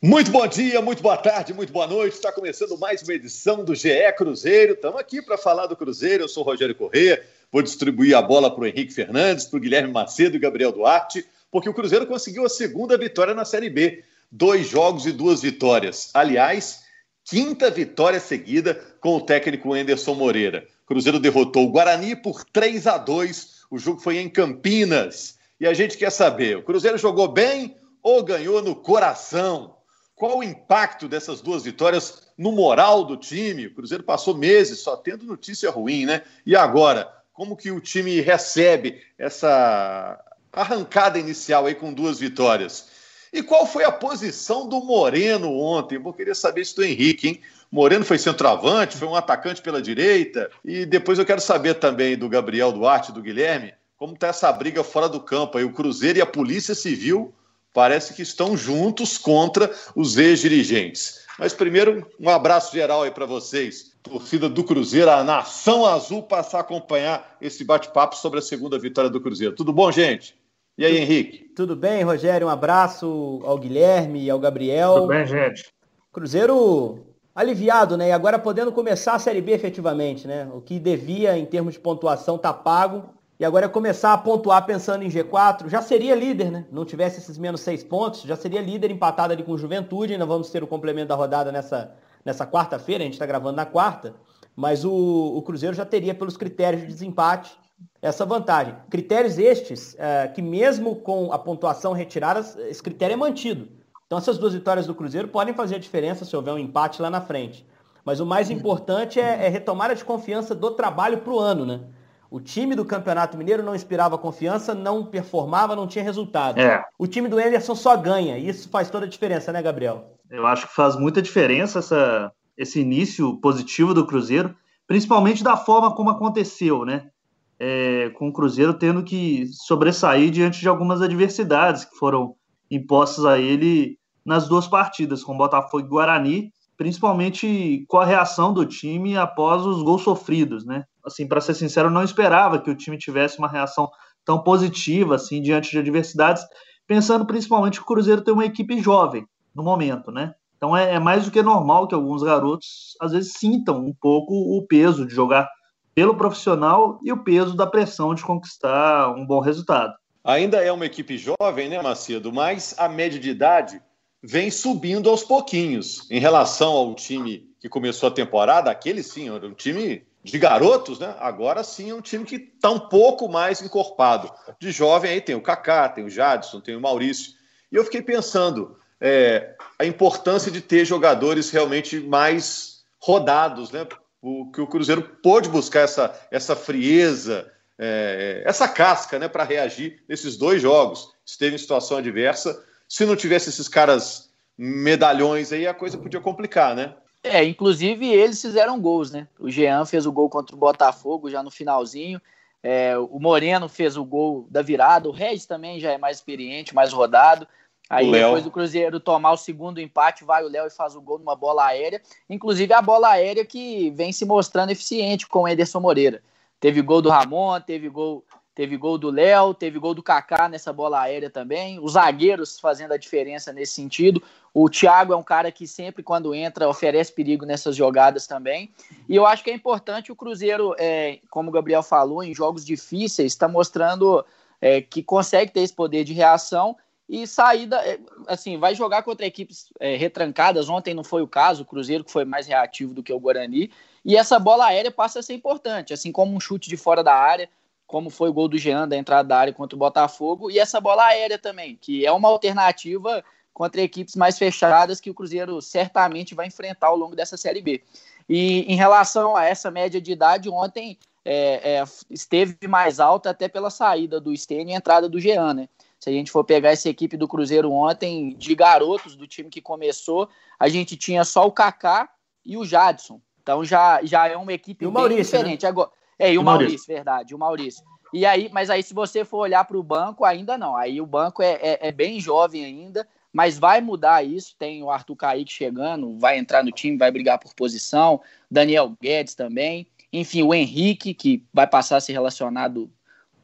Muito bom dia, muito boa tarde, muito boa noite. Está começando mais uma edição do GE Cruzeiro. Estamos aqui para falar do Cruzeiro. Eu sou Rogério Corrêa. Vou distribuir a bola para o Henrique Fernandes, para o Guilherme Macedo e Gabriel Duarte, porque o Cruzeiro conseguiu a segunda vitória na Série B. Dois jogos e duas vitórias. Aliás, quinta vitória seguida com o técnico Anderson Moreira. O Cruzeiro derrotou o Guarani por 3 a 2. O jogo foi em Campinas. E a gente quer saber: o Cruzeiro jogou bem ou ganhou no coração? Qual o impacto dessas duas vitórias no moral do time? O Cruzeiro passou meses só tendo notícia ruim, né? E agora, como que o time recebe essa arrancada inicial aí com duas vitórias? E qual foi a posição do Moreno ontem? Vou querer saber isso do Henrique, hein? Moreno foi centroavante, foi um atacante pela direita. E depois eu quero saber também do Gabriel Duarte, do Guilherme, como está essa briga fora do campo aí. O Cruzeiro e a Polícia Civil parece que estão juntos contra os ex-dirigentes. Mas primeiro, um abraço geral aí para vocês, torcida do Cruzeiro, a Nação Azul, passar a acompanhar esse bate-papo sobre a segunda vitória do Cruzeiro. Tudo bom, gente? E aí, Henrique? Tudo bem, Rogério? Um abraço ao Guilherme e ao Gabriel. Tudo bem, gente? Cruzeiro aliviado, né? E agora podendo começar a Série B efetivamente, né? O que devia em termos de pontuação tá pago e agora é começar a pontuar pensando em G4. Já seria líder, né? Não tivesse esses menos seis pontos, já seria líder empatado ali com Juventude. Ainda vamos ter o complemento da rodada nessa, nessa quarta-feira, a gente está gravando na quarta. Mas o, o, Cruzeiro já teria, pelos critérios de desempate, essa vantagem. Critérios estes é, que, mesmo com a pontuação retirada, esse critério é mantido. Então, essas duas vitórias do Cruzeiro podem fazer a diferença se houver um empate lá na frente. Mas o mais importante é, é retomar a desconfiança do trabalho para o ano, né? O time do Campeonato Mineiro não inspirava confiança, não performava, não tinha resultado. É. O time do Emerson só ganha. E isso faz toda a diferença, né, Gabriel? Eu acho que faz muita diferença essa, esse início positivo do Cruzeiro, principalmente da forma como aconteceu, né? É, com o Cruzeiro tendo que sobressair diante de algumas adversidades que foram impostas a ele nas duas partidas, com Botafogo e Guarani, principalmente com a reação do time após os gols sofridos, né? Assim, para ser sincero, não esperava que o time tivesse uma reação tão positiva assim diante de adversidades, pensando principalmente que o Cruzeiro tem uma equipe jovem no momento, né? Então é, é mais do que normal que alguns garotos às vezes sintam um pouco o peso de jogar pelo profissional e o peso da pressão de conquistar um bom resultado. Ainda é uma equipe jovem, né, Macedo? Mas a média de idade vem subindo aos pouquinhos em relação ao time que começou a temporada. Aquele sim, era um time de garotos, né? Agora sim é um time que está um pouco mais encorpado. De jovem aí tem o Kaká, tem o Jadson, tem o Maurício. E eu fiquei pensando é, a importância de ter jogadores realmente mais rodados, né? O que o Cruzeiro pôde buscar essa, essa frieza, é, essa casca, né, para reagir nesses dois jogos. Esteve em situação adversa. Se não tivesse esses caras medalhões aí, a coisa podia complicar, né? É, inclusive eles fizeram gols, né? O Jean fez o gol contra o Botafogo já no finalzinho. É, o Moreno fez o gol da virada. O Regis também já é mais experiente, mais rodado. Aí depois do Cruzeiro tomar o segundo empate, vai o Léo e faz o gol numa bola aérea. Inclusive a bola aérea que vem se mostrando eficiente com o Ederson Moreira. Teve gol do Ramon, teve gol Teve gol do Léo, teve gol do Kaká nessa bola aérea também. Os zagueiros fazendo a diferença nesse sentido. O Thiago é um cara que sempre, quando entra, oferece perigo nessas jogadas também. E eu acho que é importante o Cruzeiro, é, como o Gabriel falou, em jogos difíceis, está mostrando é, que consegue ter esse poder de reação e saída, é, assim, vai jogar contra equipes é, retrancadas. Ontem não foi o caso, o Cruzeiro que foi mais reativo do que o Guarani. E essa bola aérea passa a ser importante, assim como um chute de fora da área como foi o gol do Jean da entrada da área contra o Botafogo, e essa bola aérea também, que é uma alternativa contra equipes mais fechadas que o Cruzeiro certamente vai enfrentar ao longo dessa Série B. E em relação a essa média de idade, ontem é, é, esteve mais alta até pela saída do Stênio e entrada do Jean, né? Se a gente for pegar essa equipe do Cruzeiro ontem, de garotos do time que começou, a gente tinha só o Kaká e o Jadson. Então já, já é uma equipe bem Maurício, né? diferente. Né? Agora, é, e o, Maurício, Maurício, verdade, o Maurício. E aí, mas aí, se você for olhar para o banco, ainda não. Aí o banco é, é, é, bem jovem ainda, mas vai mudar isso. Tem o Arthur Kaique chegando, vai entrar no time, vai brigar por posição. Daniel Guedes também. Enfim, o Henrique, que vai passar a ser relacionado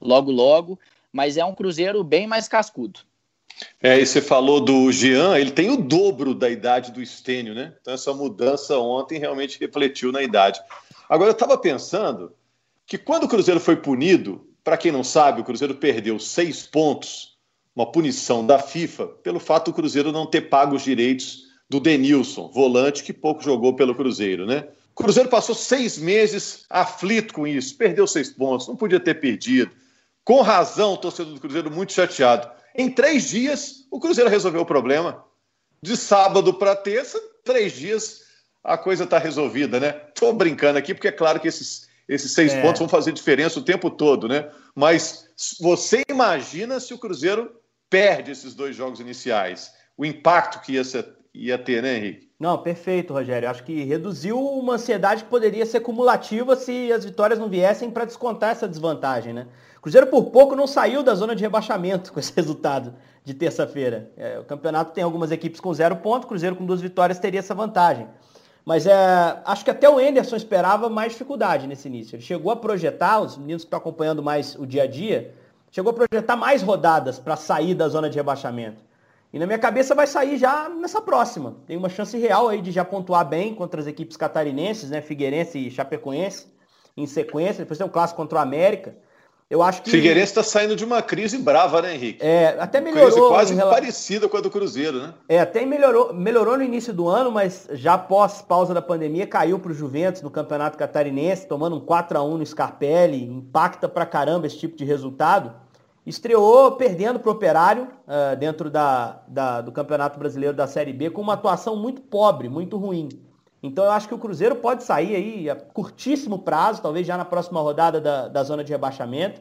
logo, logo. Mas é um Cruzeiro bem mais cascudo. É, e você falou do Jean, ele tem o dobro da idade do Estênio, né? Então essa mudança ontem realmente refletiu na idade. Agora eu estava pensando que quando o Cruzeiro foi punido, para quem não sabe, o Cruzeiro perdeu seis pontos, uma punição da FIFA, pelo fato do Cruzeiro não ter pago os direitos do Denilson, volante que pouco jogou pelo Cruzeiro, né? O Cruzeiro passou seis meses aflito com isso, perdeu seis pontos, não podia ter perdido. Com razão, o torcedor do Cruzeiro muito chateado. Em três dias, o Cruzeiro resolveu o problema. De sábado para terça, três dias, a coisa está resolvida, né? Estou brincando aqui, porque é claro que esses, esses seis é. pontos vão fazer diferença o tempo todo, né? Mas você imagina se o Cruzeiro perde esses dois jogos iniciais, o impacto que ia, ser, ia ter, né, Henrique? Não, perfeito, Rogério. Acho que reduziu uma ansiedade que poderia ser cumulativa se as vitórias não viessem para descontar essa desvantagem, né? O Cruzeiro por pouco não saiu da zona de rebaixamento com esse resultado de terça-feira. É, o campeonato tem algumas equipes com zero ponto, o Cruzeiro com duas vitórias teria essa vantagem. Mas é, acho que até o Enderson esperava mais dificuldade nesse início. Ele chegou a projetar, os meninos que estão acompanhando mais o dia a dia, chegou a projetar mais rodadas para sair da zona de rebaixamento. E na minha cabeça vai sair já nessa próxima. Tem uma chance real aí de já pontuar bem contra as equipes catarinenses, né? Figueirense e Chapecoense, em sequência. Depois tem um clássico contra o América. Eu acho que. Figueirense está saindo de uma crise brava, né, Henrique? É, até melhorou. Crise quase rela... parecida com a do Cruzeiro, né? É, até melhorou, melhorou no início do ano, mas já após pausa da pandemia, caiu para o Juventus no Campeonato Catarinense, tomando um 4 a 1 no Scarpelli. Impacta pra caramba esse tipo de resultado. Estreou perdendo para o Operário uh, dentro da, da, do Campeonato Brasileiro da Série B com uma atuação muito pobre, muito ruim. Então eu acho que o Cruzeiro pode sair aí a curtíssimo prazo, talvez já na próxima rodada da, da zona de rebaixamento,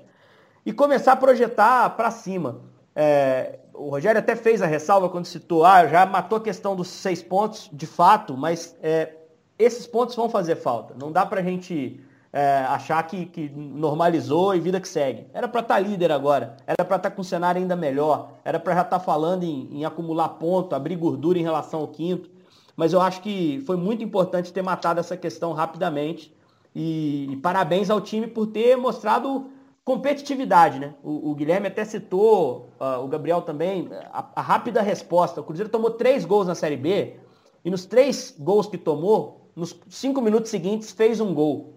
e começar a projetar para cima. É, o Rogério até fez a ressalva quando citou, ah, já matou a questão dos seis pontos, de fato, mas é, esses pontos vão fazer falta. Não dá para a gente é, achar que, que, normalizou e vida que segue. Era para estar tá líder agora, era para estar tá com um cenário ainda melhor, era para já estar tá falando em, em acumular ponto, abrir gordura em relação ao quinto mas eu acho que foi muito importante ter matado essa questão rapidamente. E, e parabéns ao time por ter mostrado competitividade, né? O, o Guilherme até citou, uh, o Gabriel também, a, a, rápida resposta. O Cruzeiro tomou três gols na Série B e nos três gols que tomou, nos cinco minutos seguintes fez um gol.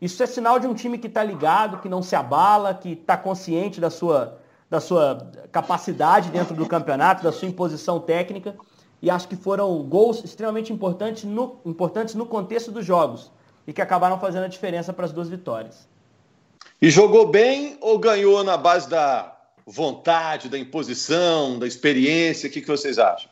Isso é sinal de um time que está ligado, que não se abala, que está consciente da sua, da sua capacidade dentro do campeonato, da sua imposição técnica e acho que foram gols extremamente importantes no, importantes no contexto dos jogos e que acabaram fazendo a diferença para as duas vitórias. E jogou bem ou ganhou na base da vontade, da imposição, da experiência? O que, que vocês acham?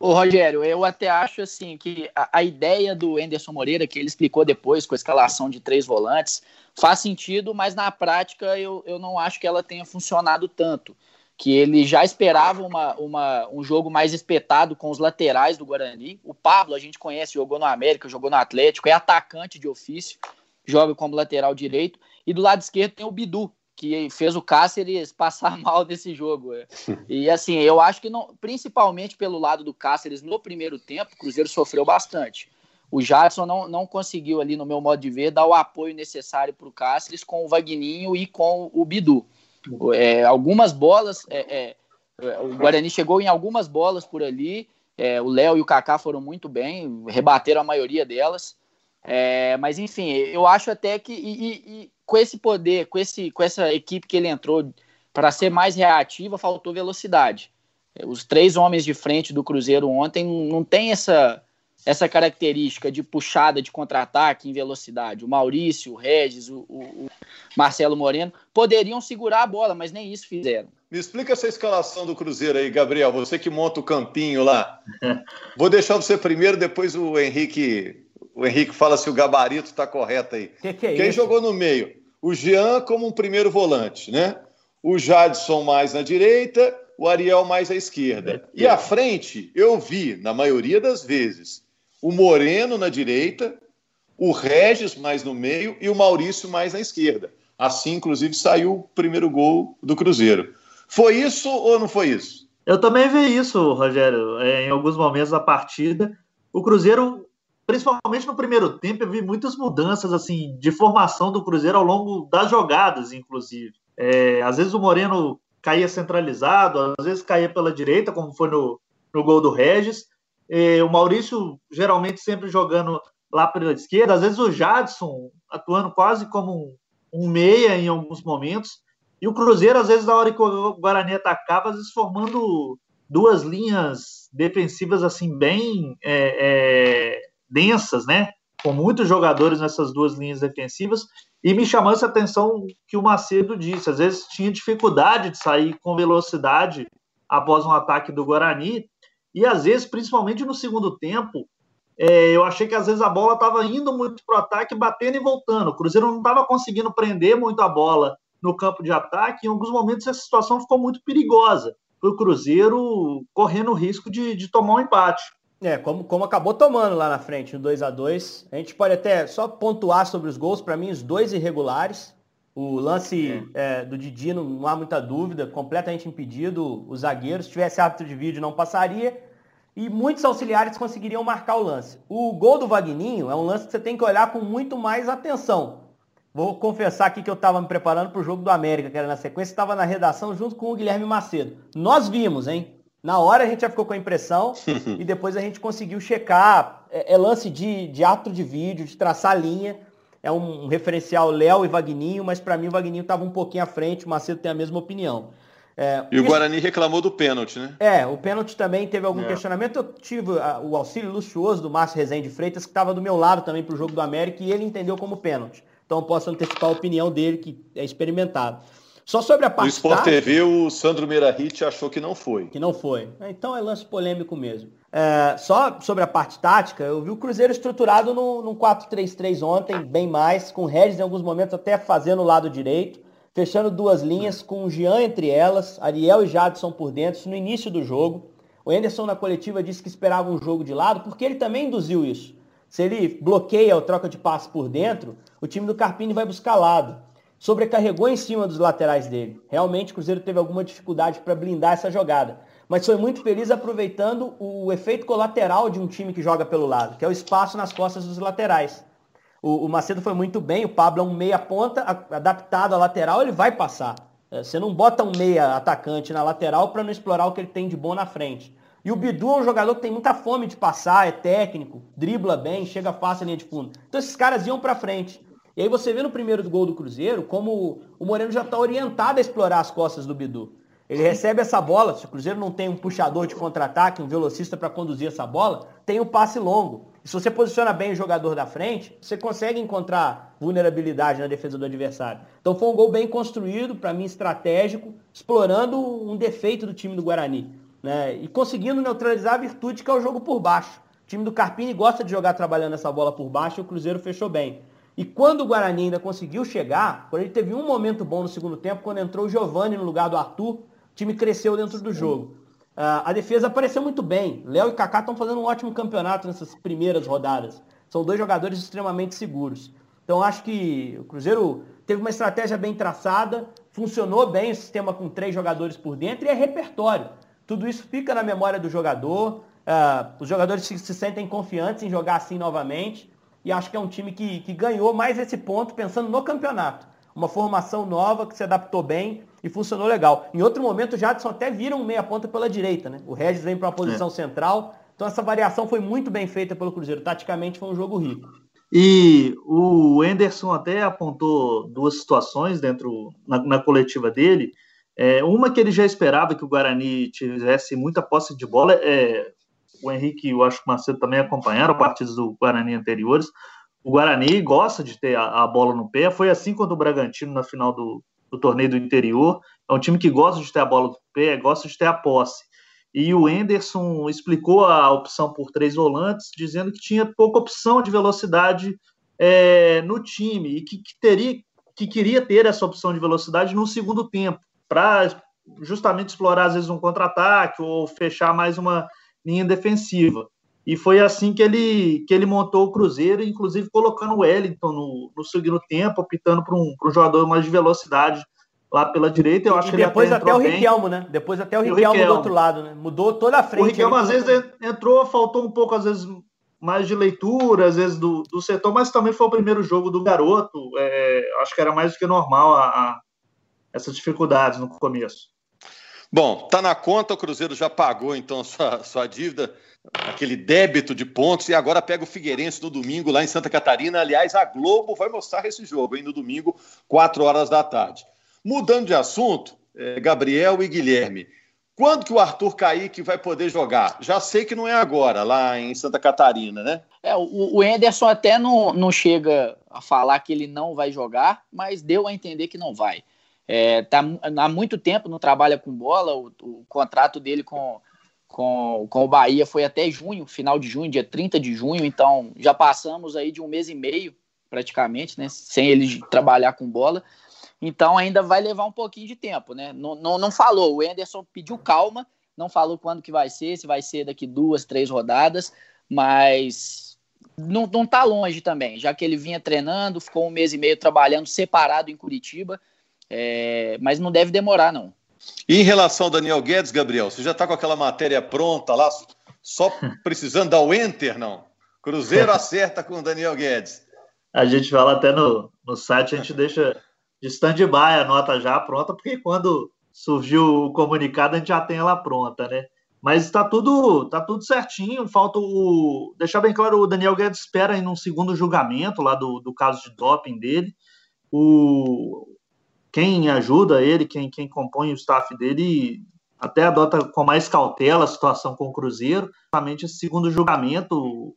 Ô, Rogério, eu até acho assim que a, a, ideia do Enderson Moreira, que ele explicou depois com a escalação de três volantes, faz sentido, mas na prática eu, eu não acho que ela tenha funcionado tanto que ele já esperava uma, uma, um jogo mais espetado com os laterais do Guarani. O Pablo, a gente conhece, jogou no América, jogou no Atlético, é atacante de ofício, joga como lateral direito. E do lado esquerdo tem o Bidu, que fez o Cáceres passar mal nesse jogo. E assim, eu acho que não, principalmente pelo lado do Cáceres no primeiro tempo, o Cruzeiro sofreu bastante. O Jadson não, não conseguiu ali, no meu modo de ver, dar o apoio necessário para o Cáceres com o Vagninho e com o Bidu. É, algumas bolas, é, é, o Guarani chegou em algumas bolas por ali. É, o Léo e o Kaká foram muito bem, rebateram a maioria delas. É, mas enfim, eu acho até que e, e, e com esse poder, com, esse, com essa equipe que ele entrou para ser mais reativa, faltou velocidade. Os três homens de frente do Cruzeiro ontem não tem essa essa característica de puxada de contra-ataque em velocidade. O Maurício, o Regis, o, o, o, Marcelo Moreno poderiam segurar a bola, mas nem isso fizeram. Me explica essa escalação do Cruzeiro aí, Gabriel. Você que monta o campinho lá. Vou deixar você primeiro, depois o Henrique. O Henrique fala se o gabarito está correto aí. Que que é Quem isso? jogou no meio? O Jean como um primeiro volante, né? O Jadson mais na direita, o Ariel mais à esquerda. E à frente, eu vi, na maioria das vezes, o Moreno na direita, o Regis mais no meio e o Maurício mais na esquerda. Assim, inclusive, saiu o primeiro gol do Cruzeiro. Foi isso ou não foi isso? Eu também vi isso, Rogério, é, em alguns momentos da partida. O Cruzeiro, principalmente no primeiro tempo, eu vi muitas mudanças assim de formação do Cruzeiro ao longo das jogadas, inclusive. É, às vezes o Moreno caía centralizado, às vezes caía pela direita, como foi no, no gol do Regis. E o Maurício geralmente sempre jogando lá pela esquerda, às vezes o Jadson atuando quase como um, um meia em alguns momentos. E o Cruzeiro, às vezes, na hora que o Guarani atacava, às vezes formando duas linhas defensivas assim bem é, é, densas, né? Com muitos jogadores nessas duas linhas defensivas. E me chamou essa atenção que o Macedo disse, às vezes tinha dificuldade de sair com velocidade após um ataque do Guarani. E às vezes, principalmente no segundo tempo, é, eu achei que às vezes a bola estava indo muito para o ataque, batendo e voltando. O Cruzeiro não estava conseguindo prender muito a bola no campo de ataque. Em alguns momentos essa situação ficou muito perigosa para o Cruzeiro correndo o risco de, de tomar um empate. É, como, como acabou tomando lá na frente, no 2 a 2 A gente pode até só pontuar sobre os gols, para mim, os dois irregulares. O lance é. É, do Didi, não, não, há muita dúvida, completamente impedido. O zagueiro, se tivesse árbitro de vídeo, não passaria. E muitos auxiliares conseguiriam marcar o lance. O gol do Vagninho é um lance que você tem que olhar com muito mais atenção. Vou confessar aqui que eu estava me preparando para o jogo do América, que era na sequência, estava na redação junto com o Guilherme Macedo. Nós vimos, hein? Na hora a gente já ficou com a impressão e depois a gente conseguiu checar. É, é lance de, de ato de vídeo, de traçar linha. É um, referencial Léo e Vagninho, mas para mim o Vagninho estava um pouquinho à frente, o Macedo tem a mesma opinião. É, e o Guarani reclamou do pênalti, né? É, o pênalti também teve algum é. questionamento. Eu tive a, o auxílio luxuoso do Márcio Rezende Freitas, que estava do meu lado também para o jogo do América, e ele entendeu como pênalti. Então posso antecipar a opinião dele, que é experimentado. Só sobre a parte. No Sport tática, TV, o Sandro Merahit achou que não foi. Que não foi. Então é lance polêmico mesmo. É, só sobre a parte tática, eu vi o Cruzeiro estruturado no 4-3-3 ontem, bem mais, com o Regis em alguns momentos até fazendo o lado direito, fechando duas linhas, com o Jean entre elas, Ariel e Jadson por dentro, no início do jogo. O Anderson na coletiva disse que esperava um jogo de lado, porque ele também induziu isso. Se ele bloqueia a troca de passe por dentro, o time do Carpini vai buscar lado. Sobrecarregou em cima dos laterais dele. Realmente o Cruzeiro teve alguma dificuldade para blindar essa jogada. Mas foi muito feliz aproveitando o efeito colateral de um time que joga pelo lado, que é o espaço nas costas dos laterais. O, o Macedo foi muito bem, o Pablo é um meia ponta, adaptado à lateral, ele vai passar. É, você não bota um meia atacante na lateral para não explorar o que ele tem de bom na frente. E o Bidu é um jogador que tem muita fome de passar, é técnico, dribla bem, chega fácil a linha de fundo. Então esses caras iam para frente. E aí você vê no primeiro gol do Cruzeiro como o Moreno já está orientado a explorar as costas do Bidu. Ele recebe essa bola, se o Cruzeiro não tem um puxador de contra-ataque, um velocista para conduzir essa bola, tem o um passe longo. E se você posiciona bem o jogador da frente, você consegue encontrar vulnerabilidade na defesa do adversário. Então foi um gol bem construído, para mim estratégico, explorando um defeito do time do Guarani né? E conseguindo neutralizar a virtude que é o jogo por baixo. O time do Carpini gosta de jogar trabalhando essa bola por baixo e o Cruzeiro fechou bem. E quando o Guarani ainda conseguiu chegar, quando ele teve um momento bom no segundo tempo, quando entrou o Giovani no lugar do Arthur, o time cresceu dentro do jogo. Uh, a defesa apareceu muito bem. Léo e Kaká estão fazendo um ótimo campeonato nessas primeiras rodadas. São dois jogadores extremamente seguros. Então acho que o Cruzeiro teve uma estratégia bem traçada, funcionou bem o sistema com três jogadores por dentro e é repertório. Tudo isso fica na memória do jogador. Uh, os jogadores se, se, sentem confiantes em jogar assim novamente. E acho que é um time que, que ganhou mais esse ponto pensando no campeonato. Uma formação nova que se adaptou bem e funcionou legal. Em outro momento, o Jadson até vira um meia-ponta pela direita, né? O Regis vem para uma posição é. central. Então essa variação foi muito bem feita pelo Cruzeiro. Taticamente foi um jogo rico. E o Enderson até apontou duas situações dentro na, na coletiva dele é, uma que ele já esperava que o Guarani tivesse muita posse de bola, é, o Henrique e eu acho que o Macedo também acompanharam partidos do Guarani anteriores. O Guarani gosta de ter a, a, bola no pé, foi assim quando o Bragantino na final do, do torneio do interior. É um time que gosta de ter a bola no pé, gosta de ter a posse. E o Enderson explicou a opção por três volantes, dizendo que tinha pouca opção de velocidade é, no time e que, que, teria, que queria ter essa opção de velocidade no segundo tempo para justamente explorar, às vezes, um contra-ataque ou fechar mais uma linha defensiva. E foi assim que ele, que ele montou o Cruzeiro, inclusive colocando o Wellington no, no segundo tempo, optando por um, por um jogador mais de velocidade lá pela direita. Eu acho e que depois até, até o Riquelmo, né? Depois até o Riquelmo, Riquelmo, do outro lado, né? Mudou toda a frente. O Riquelmo às vezes entrou, faltou um pouco, às vezes, mais de leitura, às vezes, do, do setor, mas também foi o primeiro jogo do garoto. É, acho que era mais do que normal a, a essas dificuldades no começo. Bom, tá na conta, o Cruzeiro já pagou então sua, sua dívida, aquele débito de pontos, e agora pega o Figueirense no domingo lá em Santa Catarina. Aliás, a Globo vai mostrar esse jogo, hein, no domingo, 4 horas da tarde. Mudando de assunto, é, Gabriel e Guilherme. Quando que o Arthur Kaique vai poder jogar? Já sei que não é agora, lá em Santa Catarina, né? É, o, o Anderson até não, não chega a falar que ele não vai jogar, mas deu a entender que não vai. É, tá, há muito tempo não trabalha com bola, o, o contrato dele com, com, com o Bahia foi até junho, final de junho, dia 30 de junho, então já passamos aí de um mês e meio, praticamente, né, sem ele trabalhar com bola. Então ainda vai levar um pouquinho de tempo, né? Não, não, não falou, o Enderson pediu calma, não falou quando que vai ser, se vai ser daqui duas, três rodadas, mas não, não tá longe também, já que ele vinha treinando, ficou um mês e meio trabalhando separado em Curitiba, é, mas não deve demorar, não. E em relação ao Daniel Guedes, Gabriel, você já está com aquela matéria pronta lá, só precisando dar o enter, não? Cruzeiro acerta com o Daniel Guedes. A gente fala até no, no site, a gente deixa de stand-by a nota já pronta, porque quando surgiu o comunicado a gente já tem ela pronta, né? Mas está tudo, tá tudo certinho. Falta o. Deixar bem claro, o Daniel Guedes espera em um segundo julgamento lá do, do caso de doping dele. O, quem ajuda ele, quem, quem compõe o staff dele, até adota com mais cautela a situação com o Cruzeiro. Justamente segundo julgamento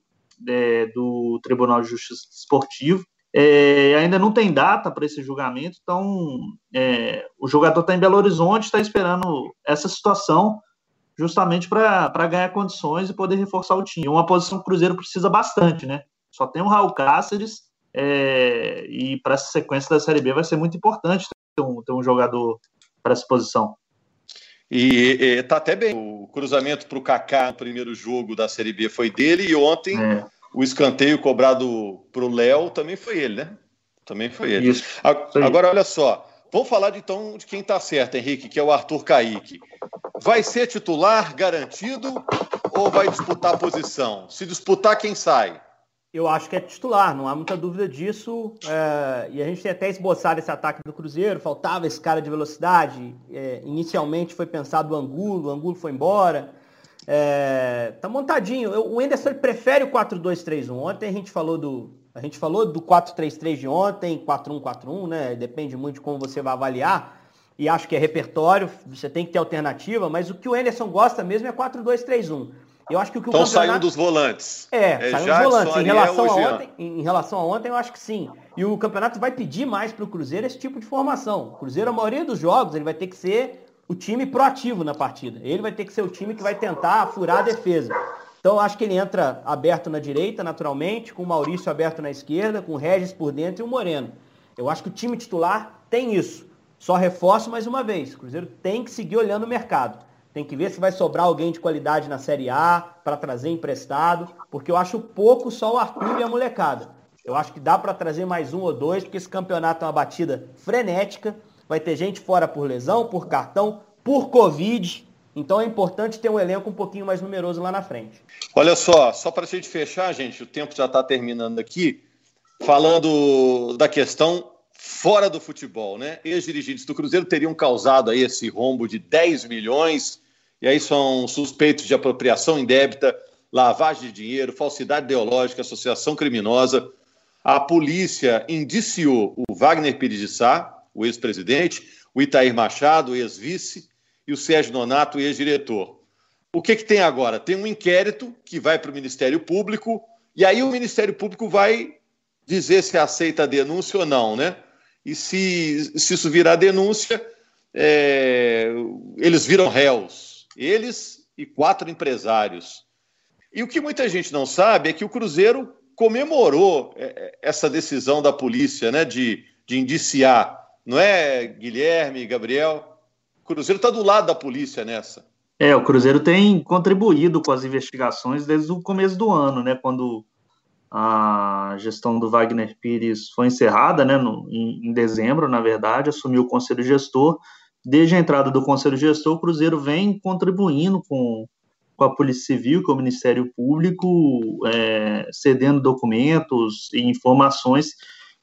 é, do Tribunal de Justiça Esportivo. É, ainda não tem data para esse julgamento, então é, o jogador está em Belo Horizonte, está esperando essa situação justamente para ganhar condições e poder reforçar o time. Uma posição que o Cruzeiro precisa bastante, né? Só tem o Raul Cáceres é, e para essa sequência da Série B vai ser muito importante ter um, ter um jogador para essa posição. E, e tá até bem. O cruzamento para o Kaká no primeiro jogo da Série B foi dele e ontem é o escanteio cobrado para o Léo também foi ele, né? Também foi ele. Isso, Agora, olha só. Vamos falar de, então de quem está certo, Henrique, que é o Arthur Caíque. Vai ser titular garantido ou vai disputar a posição? Se disputar, quem sai? Eu acho que é titular, não há muita dúvida disso. É, e a gente tem até esboçado esse ataque do Cruzeiro, faltava esse cara de velocidade. É, inicialmente foi pensado o Angulo, o Angulo foi embora. É, tá montadinho. O Enderson prefere o 4-2-3-1. Ontem a gente falou do. A gente falou do 4-3-3 de ontem, 4-1-4-1, né? Depende muito de como você vai avaliar. E acho que é repertório, você tem que ter alternativa, mas o que o Enderson gosta mesmo é 4-2-3-1. Eu acho que o que então o campeonato... saiu dos volantes. É, é saiu dos volantes. Em relação, a ontem, em relação a ontem, eu acho que sim. E o campeonato vai pedir mais para o Cruzeiro esse tipo de formação. O Cruzeiro, a maioria dos jogos, ele vai ter que ser o time proativo na partida. Ele vai ter que ser o time que vai tentar furar a defesa. Então eu acho que ele entra aberto na direita, naturalmente, com o Maurício aberto na esquerda, com o Regis por dentro e o Moreno. Eu acho que o time titular tem isso. Só reforço mais uma vez. O Cruzeiro tem que seguir olhando o mercado. Tem que ver se vai sobrar alguém de qualidade na Série A para trazer emprestado, porque eu acho pouco só o Arthur e a molecada. Eu acho que dá para trazer mais um ou dois, porque esse campeonato é uma batida frenética vai ter gente fora por lesão, por cartão, por Covid. Então é importante ter um elenco um pouquinho mais numeroso lá na frente. Olha só, só para a gente fechar, gente, o tempo já está terminando aqui, falando da questão fora do futebol, né? Ex-dirigentes do Cruzeiro teriam causado aí esse rombo de 10 milhões, e aí são suspeitos de apropriação indébita, lavagem de dinheiro, falsidade ideológica, associação criminosa. A polícia indiciou o Wagner Pires de Sá, o ex-presidente, o Itair Machado, ex-vice, e o Sérgio Nonato, ex-diretor. O que, que tem agora? Tem um inquérito que vai para o Ministério Público, e aí o Ministério Público vai dizer se aceita a denúncia ou não, né? E se, se isso virar denúncia, é, eles viram réus, eles e quatro empresários. E o que muita gente não sabe é que o Cruzeiro comemorou é, é, essa decisão da polícia, né, de, de indiciar não é, Guilherme, Gabriel? O Cruzeiro está do lado da polícia nessa. É, o Cruzeiro tem contribuído com as investigações desde o começo do ano, né? Quando a gestão do Wagner Pires foi encerrada, né? No, em, em dezembro, na verdade, assumiu o conselho gestor. Desde a entrada do conselho gestor, o Cruzeiro vem contribuindo com, com a Polícia Civil, com o Ministério Público, é, cedendo documentos e informações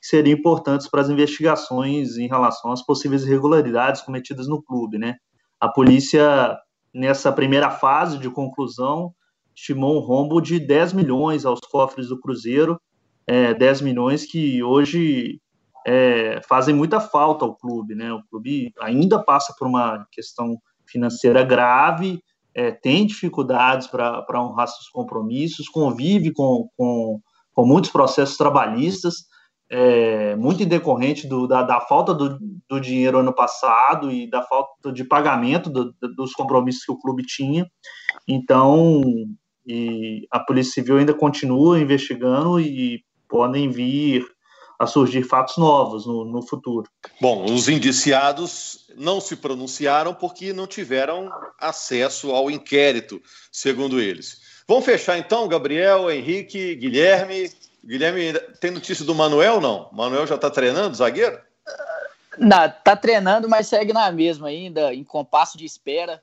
que seriam importantes para as investigações em relação às possíveis irregularidades cometidas no clube, né? A polícia, nessa primeira fase de conclusão, estimou um rombo de 10 milhões aos cofres do Cruzeiro, é, 10 milhões que hoje é, fazem muita falta ao clube. Né? O clube ainda passa por uma questão financeira grave, é, tem dificuldades para honrar seus compromissos, convive com, com, com muitos processos trabalhistas, é, muito em decorrente do, da, da, falta do, do, dinheiro ano passado e da falta de pagamento do, dos compromissos que o clube tinha. Então, a Polícia Civil ainda continua investigando e podem vir a surgir fatos novos no, no, futuro. Bom, os indiciados não se pronunciaram porque não tiveram acesso ao inquérito, segundo eles. Vamos fechar então, Gabriel, Henrique, Guilherme. Guilherme, tem notícia do Manuel não? Manuel já está treinando, zagueiro? Não, tá treinando, mas segue na mesma ainda, em compasso de espera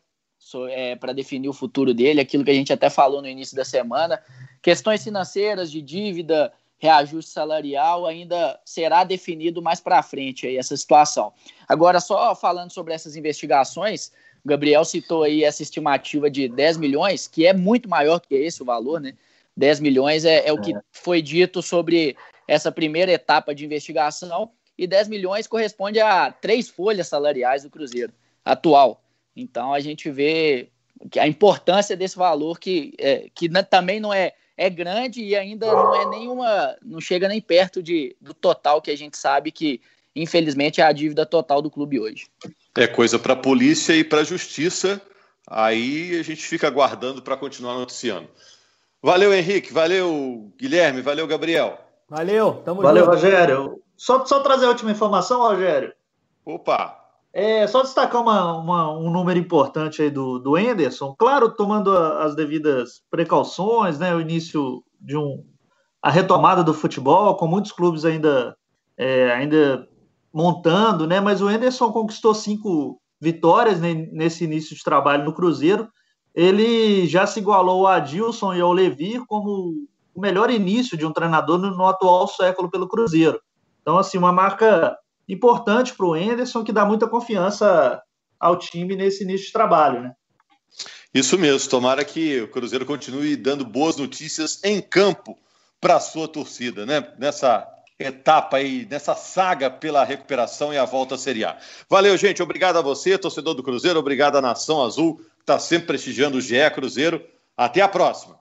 é, para definir o futuro dele, aquilo que a gente até falou no início da semana. Questões financeiras, de dívida, reajuste salarial ainda será definido mais para frente aí essa situação. Agora, só falando sobre essas investigações, o Gabriel citou aí essa estimativa de 10 milhões, que é muito maior que esse o valor, né? 10 milhões é, é o que é. foi dito sobre essa primeira etapa de investigação, e 10 milhões corresponde a três folhas salariais do Cruzeiro atual. Então a gente vê a importância desse valor que, é, que também não é é grande e ainda não é nenhuma, não chega nem perto de, do total que a gente sabe que, infelizmente, é a dívida total do clube hoje. É coisa para a polícia e para a justiça. Aí a gente fica aguardando para continuar noticiando. Valeu, Henrique. Valeu, Guilherme. Valeu, Gabriel. Valeu, tamo Valeu, junto. Rogério. Só, só trazer a última informação, Rogério. Opa! É, só destacar uma, uma, um número importante aí do, do Enderson, claro, tomando a, as devidas precauções, né, o início de um, a retomada do futebol, com muitos clubes ainda, é, ainda montando, né, mas o Enderson conquistou cinco vitórias né, nesse início de trabalho no Cruzeiro, ele já se igualou a Adilson e ao Levir como o melhor início de um treinador no, no atual século pelo Cruzeiro. Então, assim, uma marca importante para o Enderson, que dá muita confiança ao time nesse início de trabalho, né? Isso mesmo, tomara que o Cruzeiro continue dando boas notícias em campo para a sua torcida, né? Nessa etapa aí, nessa saga pela recuperação e a volta à Série A. Valeu, gente. Obrigado a você, torcedor do Cruzeiro. Obrigado à Nação Azul, que está sempre prestigiando o GE Cruzeiro. Até a próxima.